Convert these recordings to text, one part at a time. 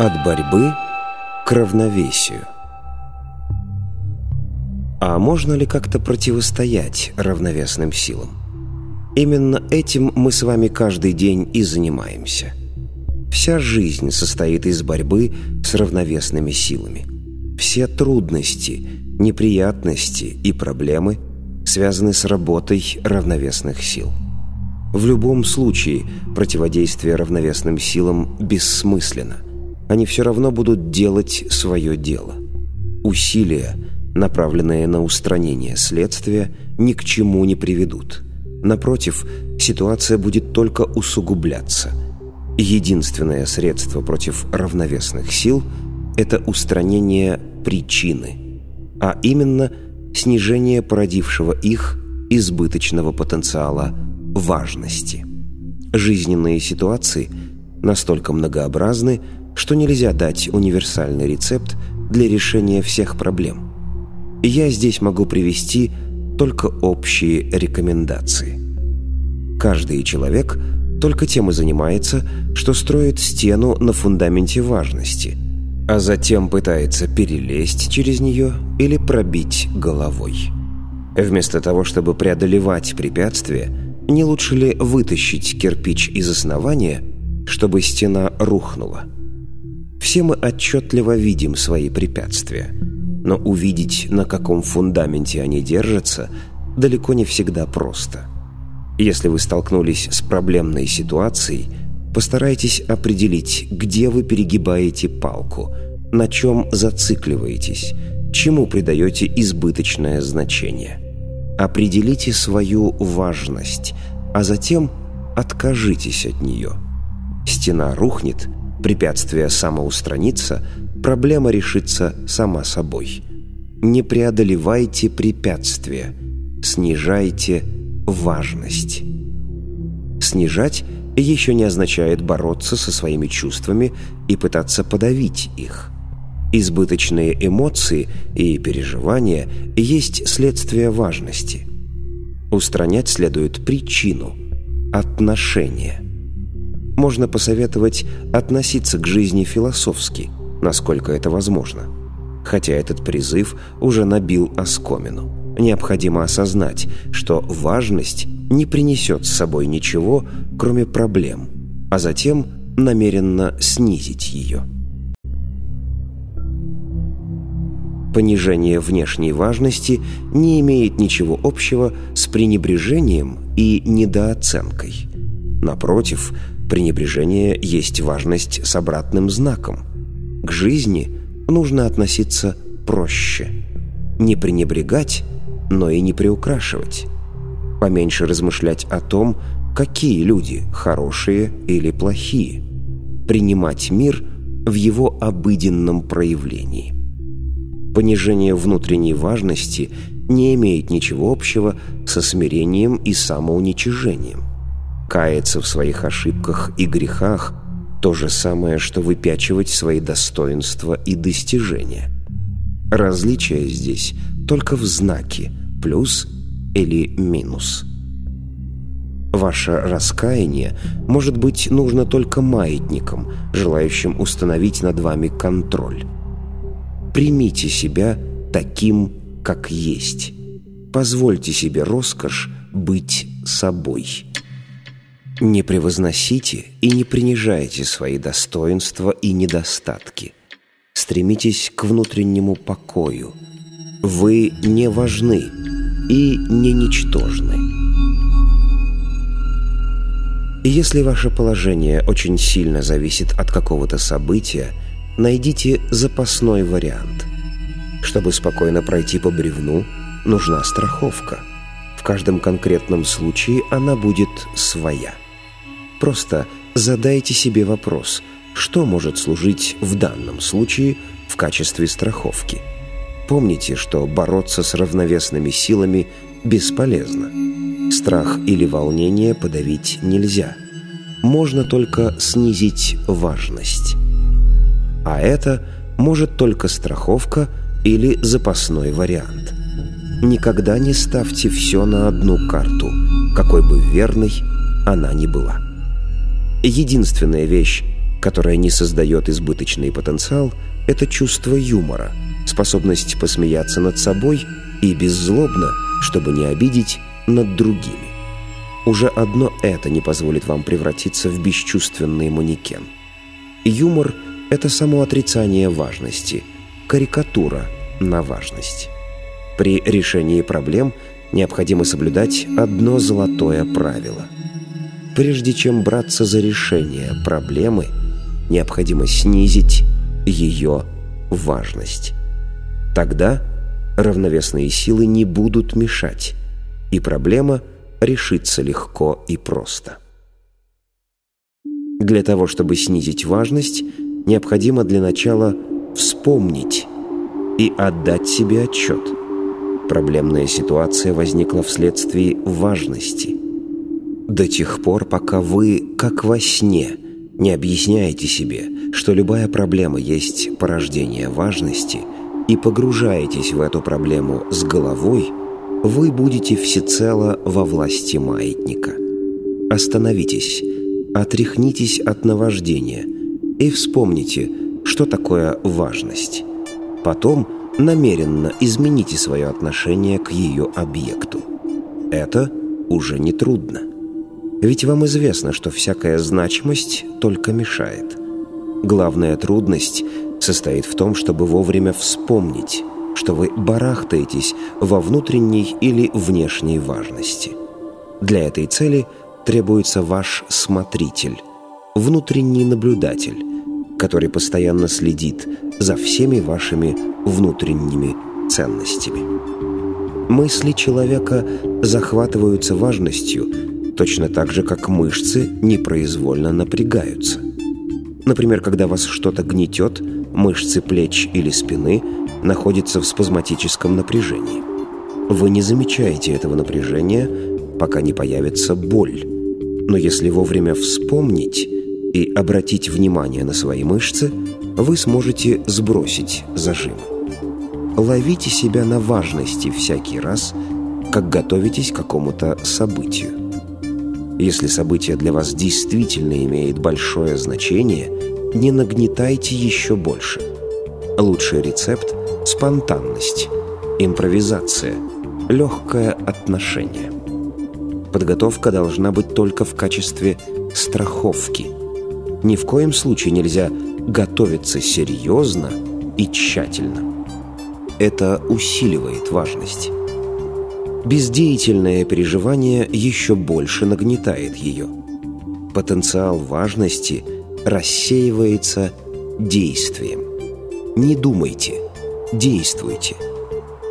От борьбы к равновесию. А можно ли как-то противостоять равновесным силам? Именно этим мы с вами каждый день и занимаемся. Вся жизнь состоит из борьбы с равновесными силами. Все трудности, неприятности и проблемы связаны с работой равновесных сил. В любом случае противодействие равновесным силам бессмысленно. Они все равно будут делать свое дело. Усилия, направленные на устранение следствия, ни к чему не приведут. Напротив, ситуация будет только усугубляться. Единственное средство против равновесных сил – это устранение причины, а именно снижение породившего их избыточного потенциала важности. Жизненные ситуации настолько многообразны, что нельзя дать универсальный рецепт для решения всех проблем. Я здесь могу привести только общие рекомендации. Каждый человек только тем и занимается, что строит стену на фундаменте важности, а затем пытается перелезть через нее или пробить головой. Вместо того, чтобы преодолевать препятствия, не лучше ли вытащить кирпич из основания, чтобы стена рухнула? Все мы отчетливо видим свои препятствия, но увидеть, на каком фундаменте они держатся, далеко не всегда просто. Если вы столкнулись с проблемной ситуацией, постарайтесь определить, где вы перегибаете палку, на чем зацикливаетесь, чему придаете избыточное значение – Определите свою важность, а затем откажитесь от нее. Стена рухнет, препятствие самоустранится, проблема решится сама собой. Не преодолевайте препятствия, снижайте важность. Снижать еще не означает бороться со своими чувствами и пытаться подавить их – Избыточные эмоции и переживания есть следствие важности. Устранять следует причину – отношение. Можно посоветовать относиться к жизни философски, насколько это возможно. Хотя этот призыв уже набил оскомину. Необходимо осознать, что важность не принесет с собой ничего, кроме проблем, а затем намеренно снизить ее. Понижение внешней важности не имеет ничего общего с пренебрежением и недооценкой. Напротив, пренебрежение есть важность с обратным знаком. К жизни нужно относиться проще. Не пренебрегать, но и не приукрашивать. Поменьше размышлять о том, какие люди хорошие или плохие. Принимать мир в его обыденном проявлении. Понижение внутренней важности не имеет ничего общего со смирением и самоуничижением. Каяться в своих ошибках и грехах – то же самое, что выпячивать свои достоинства и достижения. Различие здесь только в знаке «плюс» или «минус». Ваше раскаяние может быть нужно только маятникам, желающим установить над вами контроль. Примите себя таким, как есть. Позвольте себе роскошь быть собой. Не превозносите и не принижайте свои достоинства и недостатки. Стремитесь к внутреннему покою. Вы не важны и не ничтожны. Если ваше положение очень сильно зависит от какого-то события, найдите запасной вариант. Чтобы спокойно пройти по бревну, нужна страховка. В каждом конкретном случае она будет своя. Просто задайте себе вопрос, что может служить в данном случае в качестве страховки. Помните, что бороться с равновесными силами бесполезно. Страх или волнение подавить нельзя. Можно только снизить важность. А это может только страховка или запасной вариант. Никогда не ставьте все на одну карту, какой бы верной она ни была. Единственная вещь, которое не создает избыточный потенциал, это чувство юмора, способность посмеяться над собой и беззлобно, чтобы не обидеть, над другими. Уже одно это не позволит вам превратиться в бесчувственный манекен. Юмор – это само отрицание важности, карикатура на важность. При решении проблем необходимо соблюдать одно золотое правило. Прежде чем браться за решение проблемы, необходимо снизить ее важность. Тогда равновесные силы не будут мешать, и проблема решится легко и просто. Для того, чтобы снизить важность, необходимо для начала вспомнить и отдать себе отчет. Проблемная ситуация возникла вследствие важности. До тех пор, пока вы, как во сне, не объясняете себе, что любая проблема есть порождение важности и погружаетесь в эту проблему с головой, вы будете всецело во власти маятника. Остановитесь, отряхнитесь от наваждения и вспомните, что такое важность. Потом намеренно измените свое отношение к ее объекту. Это уже не трудно. Ведь вам известно, что всякая значимость только мешает. Главная трудность состоит в том, чтобы вовремя вспомнить, что вы барахтаетесь во внутренней или внешней важности. Для этой цели требуется ваш смотритель, внутренний наблюдатель, который постоянно следит за всеми вашими внутренними ценностями. Мысли человека захватываются важностью точно так же, как мышцы непроизвольно напрягаются. Например, когда вас что-то гнетет, мышцы плеч или спины находятся в спазматическом напряжении. Вы не замечаете этого напряжения, пока не появится боль. Но если вовремя вспомнить и обратить внимание на свои мышцы, вы сможете сбросить зажим. Ловите себя на важности всякий раз, как готовитесь к какому-то событию. Если событие для вас действительно имеет большое значение, не нагнетайте еще больше. Лучший рецепт – спонтанность, импровизация, легкое отношение. Подготовка должна быть только в качестве страховки – ни в коем случае нельзя готовиться серьезно и тщательно. Это усиливает важность. Бездеятельное переживание еще больше нагнетает ее. Потенциал важности рассеивается действием. Не думайте, действуйте.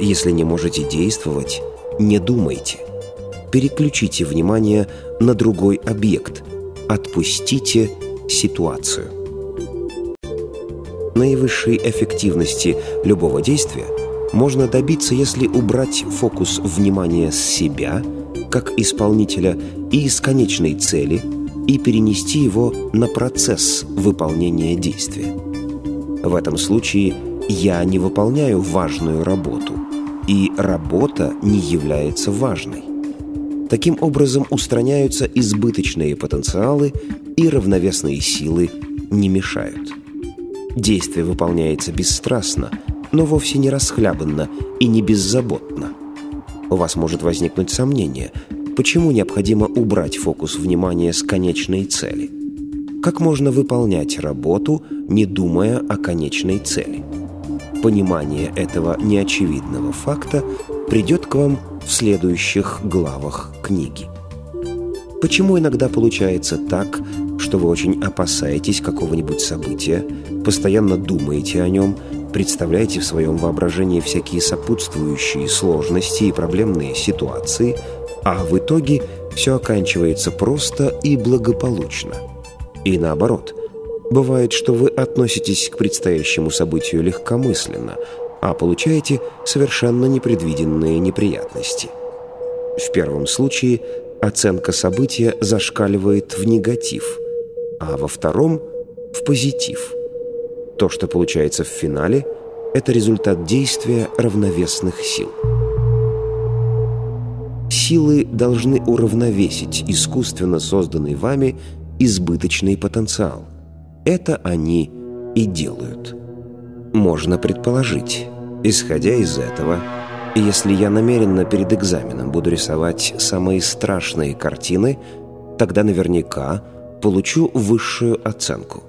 Если не можете действовать, не думайте. Переключите внимание на другой объект. Отпустите ситуацию. Наивысшей эффективности любого действия можно добиться, если убрать фокус внимания с себя, как исполнителя, и из конечной цели, и перенести его на процесс выполнения действия. В этом случае я не выполняю важную работу, и работа не является важной. Таким образом устраняются избыточные потенциалы и равновесные силы не мешают. Действие выполняется бесстрастно, но вовсе не расхлябанно и не беззаботно. У вас может возникнуть сомнение, почему необходимо убрать фокус внимания с конечной цели. Как можно выполнять работу, не думая о конечной цели? Понимание этого неочевидного факта придет к вам в следующих главах книги. Почему иногда получается так, что вы очень опасаетесь какого-нибудь события, постоянно думаете о нем, представляете в своем воображении всякие сопутствующие сложности и проблемные ситуации, а в итоге все оканчивается просто и благополучно. И наоборот, бывает, что вы относитесь к предстоящему событию легкомысленно, а получаете совершенно непредвиденные неприятности. В первом случае оценка события зашкаливает в негатив, а во втором – в позитив. То, что получается в финале – это результат действия равновесных сил. Силы должны уравновесить искусственно созданный вами избыточный потенциал. это они и делают. Можно предположить, исходя из этого, если я намеренно перед экзаменом буду рисовать самые страшные картины, тогда наверняка получу высшую оценку.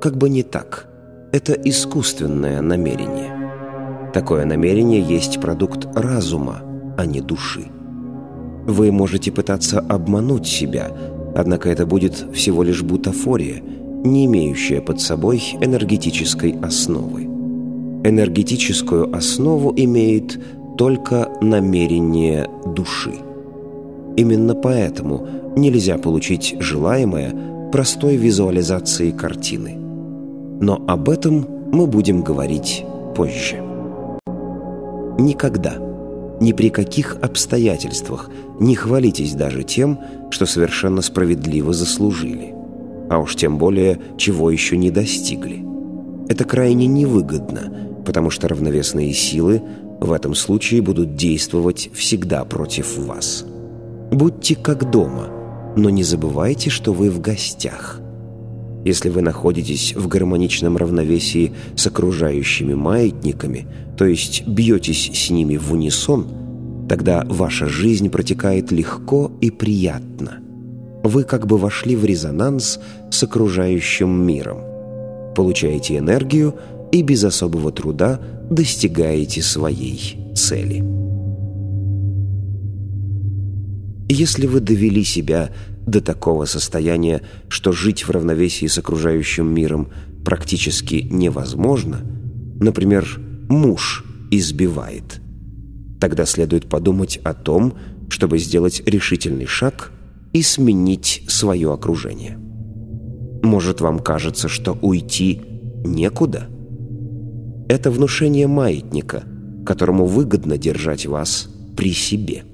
Как бы не так. Это искусственное намерение. Такое намерение есть продукт разума, а не души. Вы можете пытаться обмануть себя, однако это будет всего лишь бутафория, не имеющая под собой энергетической основы. Энергетическую основу имеет только намерение души. Именно поэтому нельзя получить желаемое простой визуализацией картины. Но об этом мы будем говорить позже. Никогда, ни при каких обстоятельствах не хвалитесь даже тем, что совершенно справедливо заслужили, а уж тем более, чего еще не достигли. Это крайне невыгодно, потому что равновесные силы в этом случае будут действовать всегда против вас. Будьте как дома, но не забывайте, что вы в гостях – если вы находитесь в гармоничном равновесии с окружающими маятниками, то есть бьетесь с ними в унисон, тогда ваша жизнь протекает легко и приятно. Вы как бы вошли в резонанс с окружающим миром. Получаете энергию и без особого труда достигаете своей цели. Если вы довели себя до такого состояния, что жить в равновесии с окружающим миром практически невозможно, например, муж избивает, тогда следует подумать о том, чтобы сделать решительный шаг и сменить свое окружение. Может, вам кажется, что уйти некуда? Это внушение маятника, которому выгодно держать вас при себе.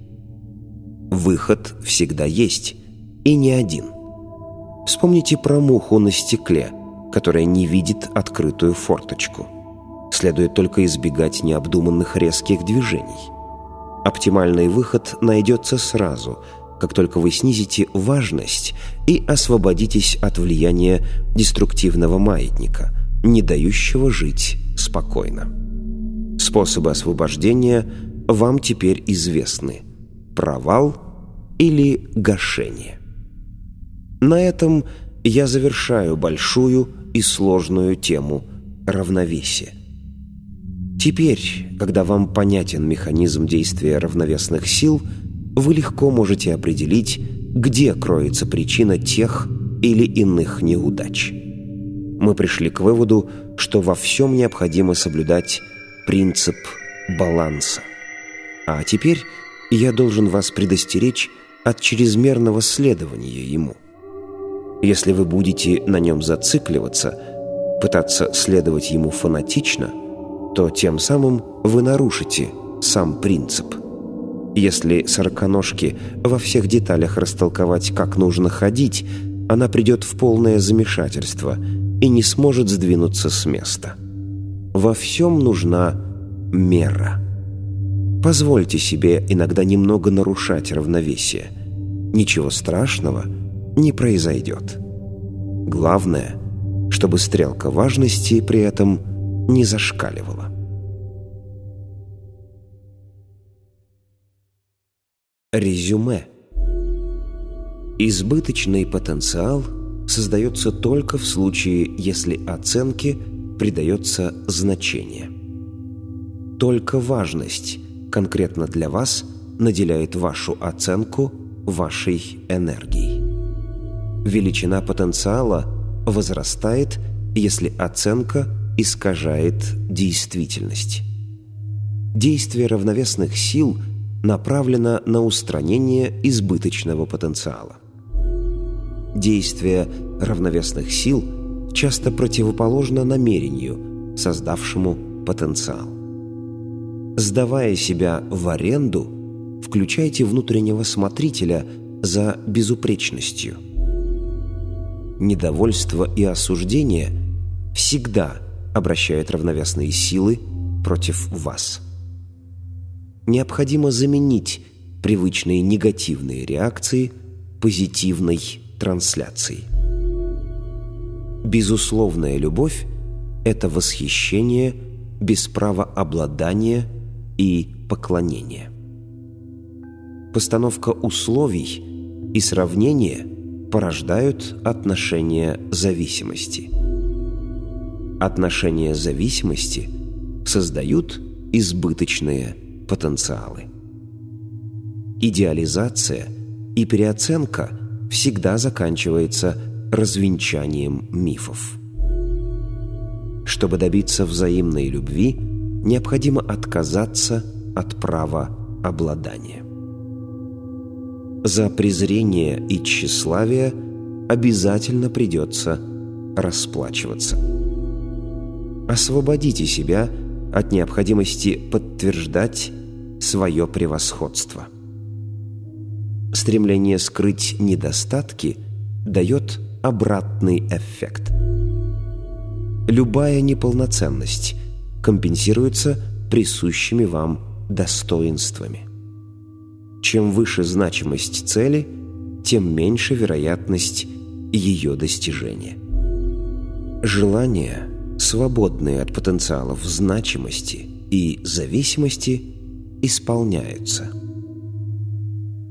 Выход всегда есть, и не один. Вспомните про муху на стекле, которая не видит открытую форточку. Следует только избегать необдуманных резких движений. Оптимальный выход найдется сразу, как только вы снизите важность и освободитесь от влияния деструктивного маятника, не дающего жить спокойно. Способы освобождения вам теперь известны. Провал или гашение. На этом я завершаю большую и сложную тему равновесия. Теперь, когда вам понятен механизм действия равновесных сил, вы легко можете определить, где кроется причина тех или иных неудач. Мы пришли к выводу, что во всем необходимо соблюдать принцип баланса. А теперь я должен вас предостеречь от чрезмерного следования ему. Если вы будете на нем зацикливаться, пытаться следовать ему фанатично, то тем самым вы нарушите сам принцип. Если сороконожке во всех деталях растолковать, как нужно ходить, она придет в полное замешательство и не сможет сдвинуться с места. Во всем нужна мера. Позвольте себе иногда немного нарушать равновесие. Ничего страшного – не произойдет. Главное, чтобы стрелка важности при этом не зашкаливала. Резюме. Избыточный потенциал создается только в случае, если оценке придается значение. Только важность конкретно для вас наделяет вашу оценку вашей энергией. Величина потенциала возрастает, если оценка искажает действительность. Действие равновесных сил направлено на устранение избыточного потенциала. Действие равновесных сил часто противоположно намерению, создавшему потенциал. Сдавая себя в аренду, включайте внутреннего смотрителя за безупречностью – недовольство и осуждение всегда обращают равновесные силы против вас. Необходимо заменить привычные негативные реакции позитивной трансляцией. Безусловная любовь – это восхищение без права обладания и поклонения. Постановка условий и сравнение порождают отношения зависимости. Отношения зависимости создают избыточные потенциалы. Идеализация и переоценка всегда заканчивается развенчанием мифов. Чтобы добиться взаимной любви, необходимо отказаться от права обладания. За презрение и тщеславие обязательно придется расплачиваться. Освободите себя от необходимости подтверждать свое превосходство. Стремление скрыть недостатки дает обратный эффект. Любая неполноценность компенсируется присущими вам достоинствами. Чем выше значимость цели, тем меньше вероятность ее достижения. Желания, свободные от потенциалов значимости и зависимости, исполняются.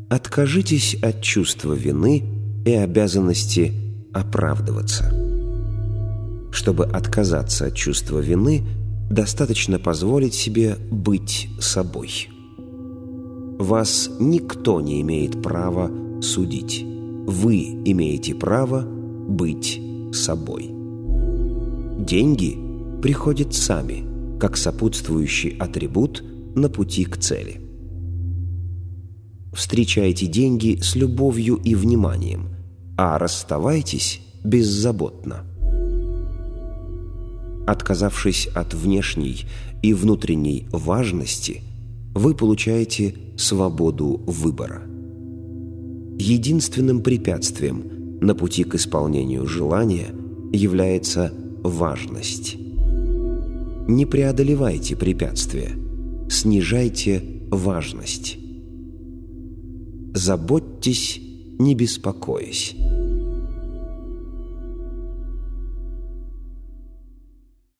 Откажитесь от чувства вины и обязанности оправдываться. Чтобы отказаться от чувства вины, достаточно позволить себе быть собой. Вас никто не имеет права судить. Вы имеете право быть собой. Деньги приходят сами, как сопутствующий атрибут на пути к цели. Встречайте деньги с любовью и вниманием, а расставайтесь беззаботно. Отказавшись от внешней и внутренней важности, вы получаете свободу выбора. Единственным препятствием на пути к исполнению желания является важность. Не преодолевайте препятствия, снижайте важность. Заботьтесь, не беспокоясь.